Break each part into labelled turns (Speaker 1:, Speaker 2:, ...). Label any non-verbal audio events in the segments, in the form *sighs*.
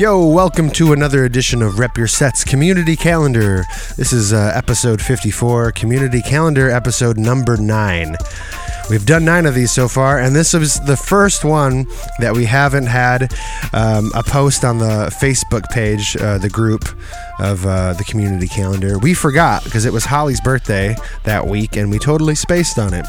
Speaker 1: Yo, welcome to another edition of Rep Your Sets Community Calendar. This is uh, episode 54, Community Calendar, episode number 9. We've done nine of these so far, and this is the first one that we haven't had um, a post on the Facebook page, uh, the group of uh, the community calendar. We forgot because it was Holly's birthday that week, and we totally spaced on it.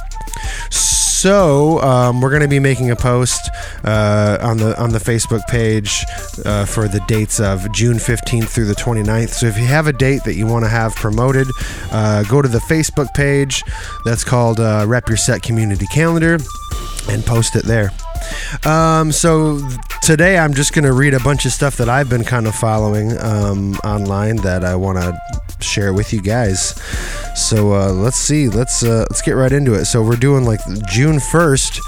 Speaker 1: So um, we're going to be making a post uh, on the on the Facebook page uh, for the dates of June 15th through the 29th. So if you have a date that you want to have promoted, uh, go to the Facebook page that's called uh, Rep Your Set Community Calendar and post it there. Um, so today I'm just going to read a bunch of stuff that I've been kind of following um, online that I want to share with you guys. So uh, let's see. Let's uh, let's get right into it. So we're doing like June 1st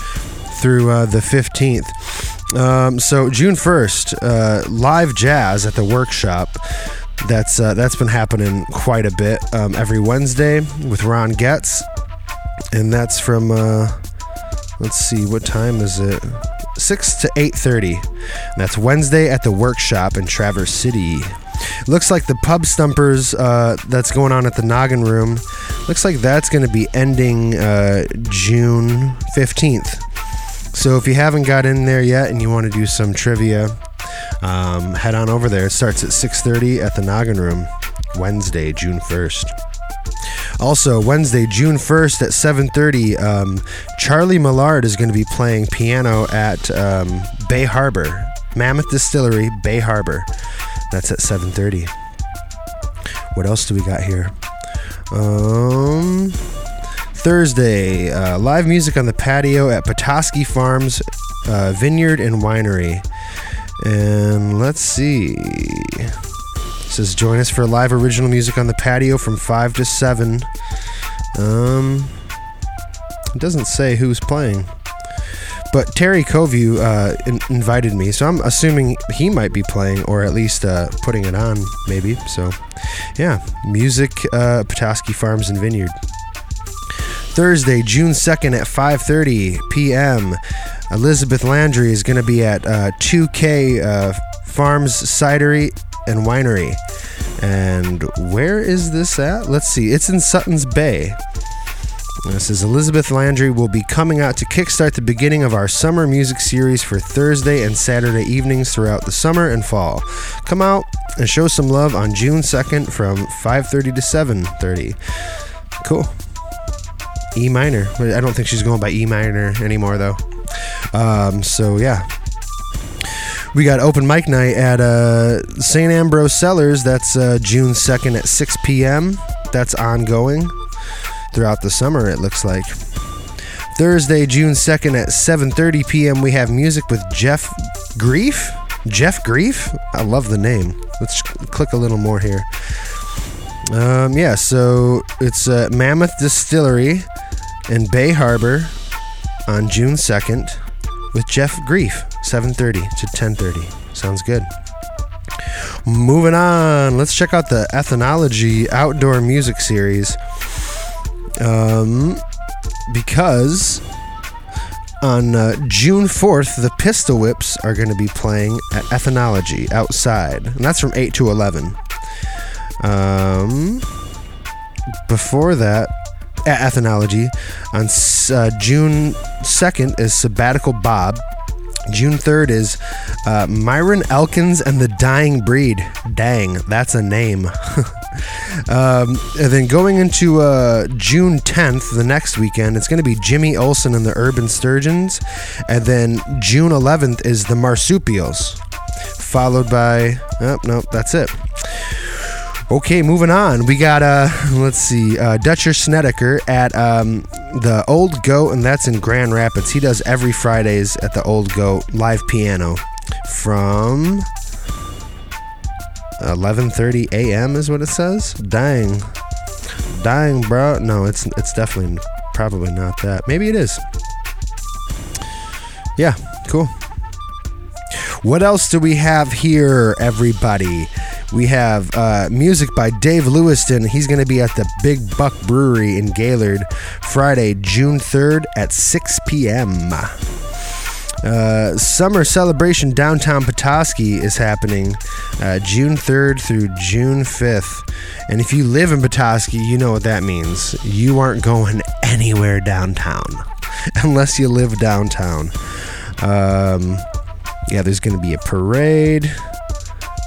Speaker 1: through uh, the 15th. Um, so June 1st, uh, live jazz at the workshop. That's uh, that's been happening quite a bit um, every Wednesday with Ron Getz, and that's from uh, let's see what time is it? 6 to 8.30 that's wednesday at the workshop in traverse city. Looks like the pub stumpers uh, that's going on at the noggin room looks like that's going to be ending uh, june 15th so if you haven't got in there yet and you want to do some trivia um, head on over there. It starts at 6.30 at the noggin room wednesday june 1st also, Wednesday, June 1st at 7:30, um, Charlie Millard is going to be playing piano at um, Bay Harbor, Mammoth Distillery, Bay Harbor. That's at 7:30. What else do we got here? Um, Thursday, uh, live music on the patio at Petoskey Farms uh, Vineyard and Winery. And let's see. Says join us for live original music on the patio from 5 to 7. Um, it doesn't say who's playing. But Terry Covey uh, in- invited me, so I'm assuming he might be playing or at least uh, putting it on, maybe. So, yeah, music, uh, Petoskey Farms and Vineyard. Thursday, June 2nd at 5:30 p.m. Elizabeth Landry is going to be at uh, 2K uh, Farms Cidery and Winery. And where is this at? Let's see. It's in Sutton's Bay. This is Elizabeth Landry will be coming out to kickstart the beginning of our summer music series for Thursday and Saturday evenings throughout the summer and fall. Come out and show some love on June 2nd from 5:30 to 7:30. Cool. E minor. I don't think she's going by E minor anymore though. Um, so yeah, we got open mic night at uh, St. Ambrose Cellars. That's uh, June 2nd at 6 p.m. That's ongoing throughout the summer, it looks like. Thursday, June 2nd at 7:30 p.m. We have music with Jeff Grief. Jeff Grief. I love the name. Let's click a little more here. Um, yeah, so it's uh, Mammoth Distillery in Bay Harbor on June 2nd with Jeff Grief, 7:30 to 10:30. Sounds good. Moving on, let's check out the Ethanology Outdoor Music Series. Um, because on uh, June 4th, the Pistol Whips are going to be playing at Ethanology outside, and that's from 8 to 11. Um, before that, at Ethanology, on uh, June 2nd is Sabbatical Bob. June 3rd is uh, Myron Elkins and the Dying Breed. Dang, that's a name. *laughs* um, and then going into uh, June 10th, the next weekend, it's going to be Jimmy Olsen and the Urban Sturgeons. And then June 11th is the Marsupials, followed by. Oh, no, that's it. Okay, moving on. We got uh let's see, uh Dutcher Snedeker at um the Old Goat and that's in Grand Rapids. He does every Fridays at the Old Goat live piano from 11:30 a.m. is what it says. Dang. Dang, bro. No, it's it's definitely probably not that. Maybe it is. Yeah, cool. What else do we have here, everybody? We have uh, music by Dave Lewiston. He's going to be at the Big Buck Brewery in Gaylord Friday, June 3rd at 6 p.m. Uh, summer celebration downtown Petoskey is happening uh, June 3rd through June 5th. And if you live in Petoskey, you know what that means. You aren't going anywhere downtown *laughs* unless you live downtown. Um, yeah, there's going to be a parade.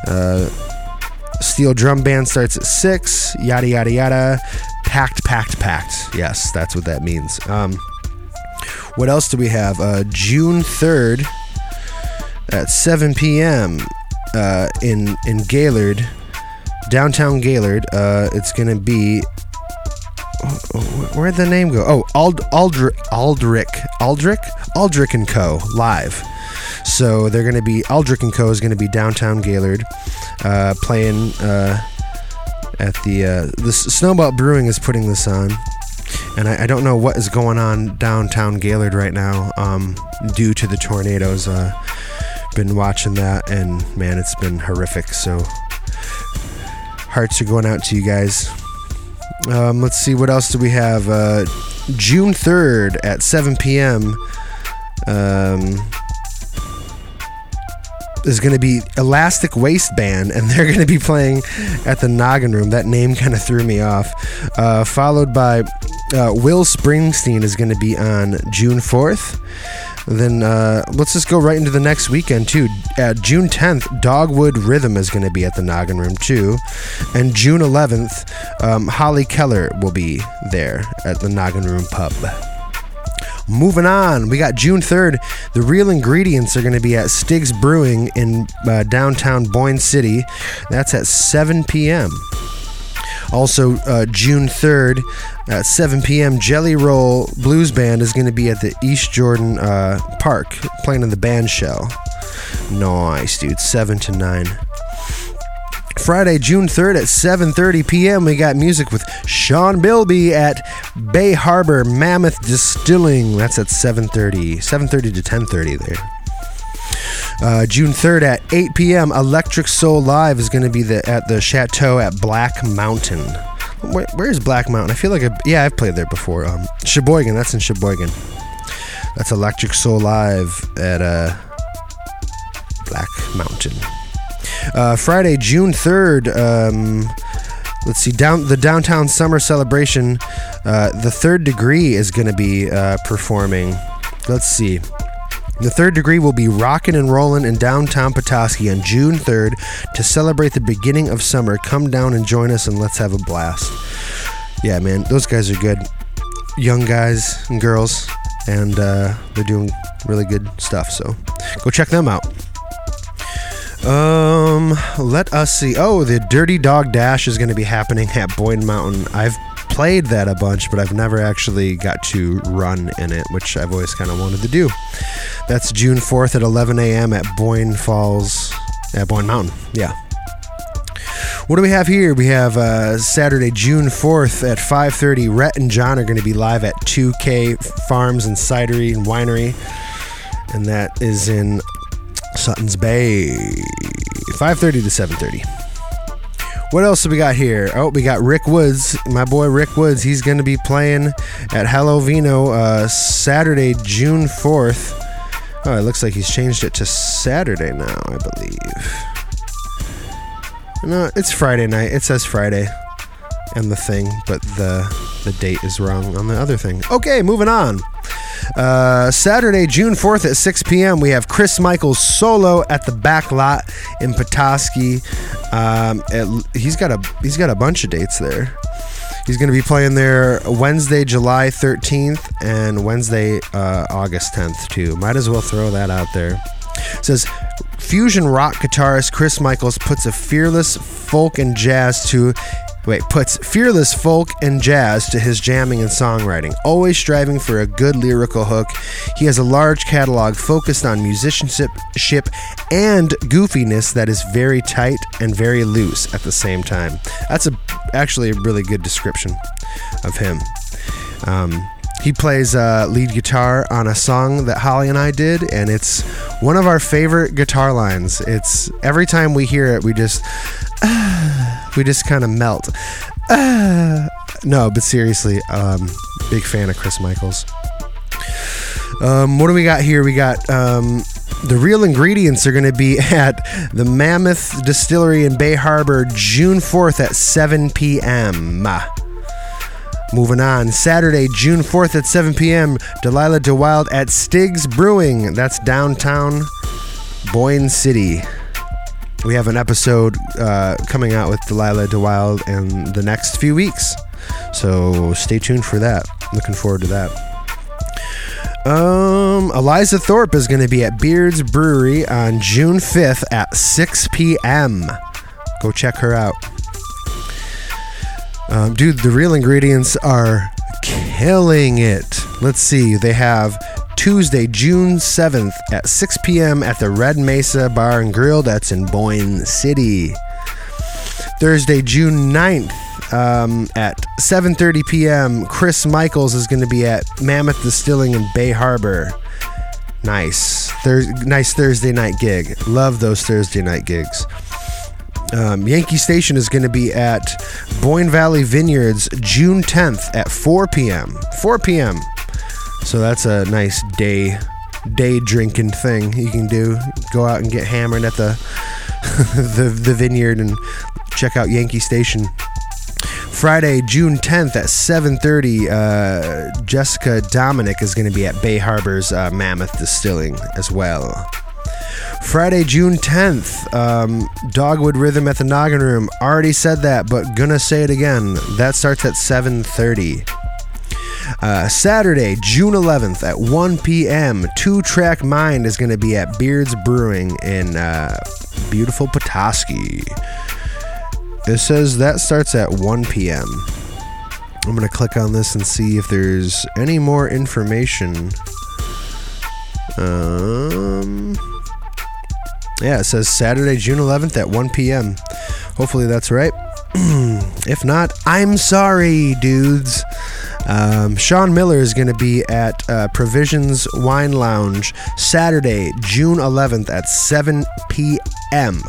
Speaker 1: Uh, steel drum band starts at 6. Yada, yada, yada. Packed, packed, packed. Yes, that's what that means. Um, what else do we have? Uh, June 3rd at 7 p.m. Uh, in in Gaylord, downtown Gaylord. Uh, it's gonna be. Where'd the name go? Oh, Ald- Aldrich, Aldrich, Aldrich, Aldrich and Co. live. So they're gonna be Aldrich and Co. is gonna be downtown Gaylord, uh, playing uh, at the uh, the Snowbelt Brewing is putting this on and I, I, don't know what is going on downtown Gaylord right now um, due to the tornadoes. Uh, been watching that, and man, it's been horrific. So hearts are going out to you guys. Um, let's see what else do we have. Uh, June third at 7 p.m. Um, is going to be Elastic Waistband, and *laughs* they're going to be playing at the Noggin Room. That name kind of threw me off. Uh, followed by uh, Will Springsteen is going to be on June 4th. Then uh, let's just go right into the next weekend too. At June 10th, Dogwood Rhythm is going to be at the Noggin Room too, and June 11th, um, Holly Keller will be there at the Noggin Room Pub. Moving on, we got June 3rd. The real ingredients are going to be at Stiggs Brewing in uh, downtown Boyne City. That's at 7 p.m. Also, uh, June 3rd at 7 p.m., Jelly Roll Blues Band is going to be at the East Jordan uh, Park playing in the band shell. Nice, dude. 7 to 9. Friday, June 3rd at 7:30 p.m. We got music with Sean Bilby at Bay Harbor Mammoth Distilling. That's at 7:30, 7:30 to 10:30 there. Uh, June 3rd at 8 p.m. Electric Soul Live is going to be the, at the Chateau at Black Mountain. Where, where is Black Mountain? I feel like a, yeah, I've played there before. Um, Cheboygan, that's in Cheboygan. That's Electric Soul Live at uh, Black Mountain. Uh, Friday, June 3rd. Um, let's see, down the downtown summer celebration. Uh, the third degree is going to be uh, performing. Let's see. The third degree will be rocking and rolling in downtown Petoskey on June 3rd to celebrate the beginning of summer. Come down and join us and let's have a blast. Yeah, man, those guys are good. Young guys and girls, and uh, they're doing really good stuff. So go check them out. Um, let us see. Oh, the Dirty Dog Dash is going to be happening at Boyne Mountain. I've played that a bunch, but I've never actually got to run in it, which I've always kind of wanted to do. That's June 4th at 11 a.m. at Boyne Falls, at Boyne Mountain. Yeah. What do we have here? We have uh, Saturday, June 4th at 5:30. Rhett and John are going to be live at 2K Farms and Cidery and Winery, and that is in Sutton's Bay. 5:30 to 7:30. What else have we got here? Oh, we got Rick Woods, my boy Rick Woods. He's going to be playing at Hello Vino uh, Saturday, June 4th. Oh, it looks like he's changed it to Saturday now, I believe. No, it's Friday night. It says Friday and the thing, but the the date is wrong on the other thing. Okay, moving on. Uh, Saturday, June 4th at 6 p.m., we have Chris Michaels solo at the back lot in Petoskey. Um, he's got a he's got a bunch of dates there. He's going to be playing there Wednesday, July 13th, and Wednesday, uh, August 10th, too. Might as well throw that out there. It says fusion rock guitarist Chris Michaels puts a fearless folk and jazz to wait, puts fearless folk and jazz to his jamming and songwriting, always striving for a good lyrical hook. He has a large catalog focused on musicianship and goofiness that is very tight and very loose at the same time. That's a actually a really good description of him. Um, he plays uh, lead guitar on a song that Holly and I did, and it's one of our favorite guitar lines. It's every time we hear it, we just uh, *sighs* we just kind of melt. Uh, *sighs* no, but seriously, um, big fan of Chris Michaels. Um, what do we got here? We got um, the real ingredients are going to be *laughs* at the Mammoth Distillery in Bay Harbor June 4th at 7 p.m. Moving on, Saturday, June 4th at 7 p.m., Delilah DeWild at Stiggs Brewing. That's downtown Boyne City. We have an episode uh, coming out with Delilah DeWild in the next few weeks. So stay tuned for that. Looking forward to that. Um, Eliza Thorpe is going to be at Beard's Brewery on June 5th at 6 p.m. Go check her out. Um, dude, the real ingredients are killing it. Let's see. They have Tuesday, June 7th at 6 p.m. at the Red Mesa Bar and Grill that's in Boyne City. Thursday, June 9th um, at 7:30 p.m. Chris Michaels is going to be at Mammoth Distilling in Bay Harbor. Nice, Thur- nice Thursday night gig. Love those Thursday night gigs. Um, Yankee Station is going to be at Boyne Valley Vineyards June 10th at 4 p.m. 4 p.m. So that's a nice day day drinking thing you can do. Go out and get hammered at the *laughs* the, the vineyard and check out Yankee Station. Friday, June 10th at 7:30, uh, Jessica Dominic is going to be at Bay Harbor's uh, Mammoth Distilling as well. Friday, June 10th, um, Dogwood Rhythm at the Noggin Room. Already said that, but gonna say it again. That starts at 7:30. Uh, Saturday, June 11th at 1 p.m., Two Track Mind is going to be at Beards Brewing in uh, beautiful Petoskey. It says that starts at 1 p.m. I'm going to click on this and see if there's any more information. Um, yeah, it says Saturday, June 11th at 1 p.m. Hopefully that's right. *clears throat* if not, I'm sorry, dudes. Um, Sean Miller is going to be at uh, Provisions Wine Lounge Saturday, June 11th at 7 p.m.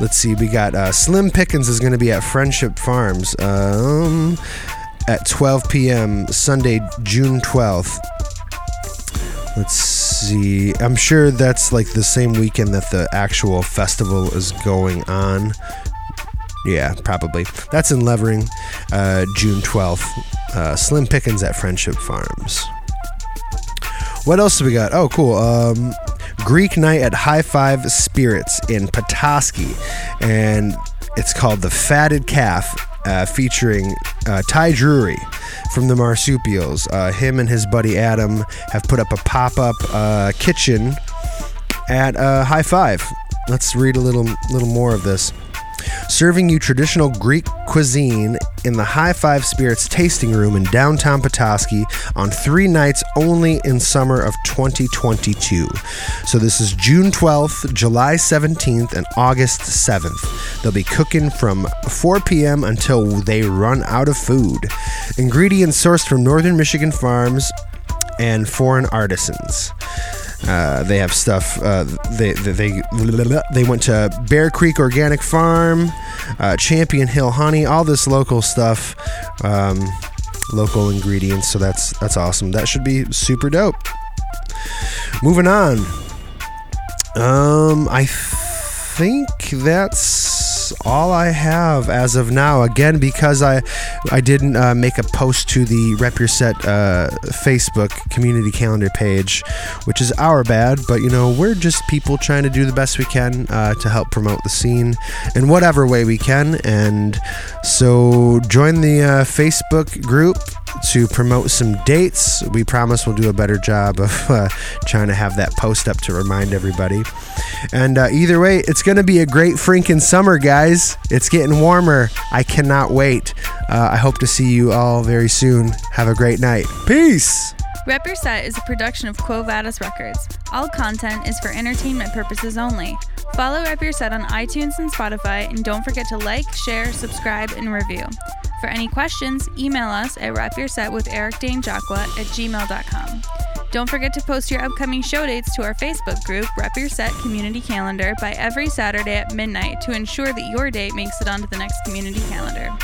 Speaker 1: Let's see, we got uh, Slim Pickens is going to be at Friendship Farms um, at 12 p.m. Sunday, June 12th. Let's see. I'm sure that's like the same weekend that the actual festival is going on. Yeah, probably. That's in Levering, uh, June 12th. Uh, Slim Pickens at Friendship Farms. What else do we got? Oh, cool. Um, Greek night at High Five Spirits in Petoskey, and it's called the Fatted Calf, uh, featuring uh, Ty Drury from the Marsupials. Uh, him and his buddy Adam have put up a pop-up uh, kitchen at uh, High Five. Let's read a little little more of this serving you traditional Greek cuisine in the High Five Spirits tasting room in downtown Petoskey on three nights only in summer of 2022. So this is June 12th, July 17th, and August 7th. They'll be cooking from 4 p.m. until they run out of food. Ingredients sourced from northern Michigan farms and foreign artisans. Uh, they have stuff. Uh, they, they they went to Bear Creek Organic Farm, uh, Champion Hill Honey, all this local stuff, um, local ingredients. So that's that's awesome. That should be super dope. Moving on. Um, I think that's all I have as of now. Again, because I I didn't uh, make a post to the Rep Your Set uh, Facebook community calendar page, which is our bad. But you know, we're just people trying to do the best we can uh, to help promote the scene in whatever way we can. And so, join the uh, Facebook group to promote some dates. We promise we'll do a better job of *laughs* uh, trying to have that post up to remind everybody. And uh, either way, it's going to be a great freaking summer, guys. It's getting warmer. I cannot wait. Uh, I hope to see you all very soon. Have a great night. Peace.
Speaker 2: Rep Your Set is a production of Quo Vadis Records. All content is for entertainment purposes only. Follow Rep Your Set on iTunes and Spotify, and don't forget to like, share, subscribe, and review. For any questions, email us at rapyoursetwitheric at gmail.com. Don't forget to post your upcoming show dates to our Facebook group, Rep Your Set Community Calendar, by every Saturday at midnight to ensure that your date makes it onto the next community calendar.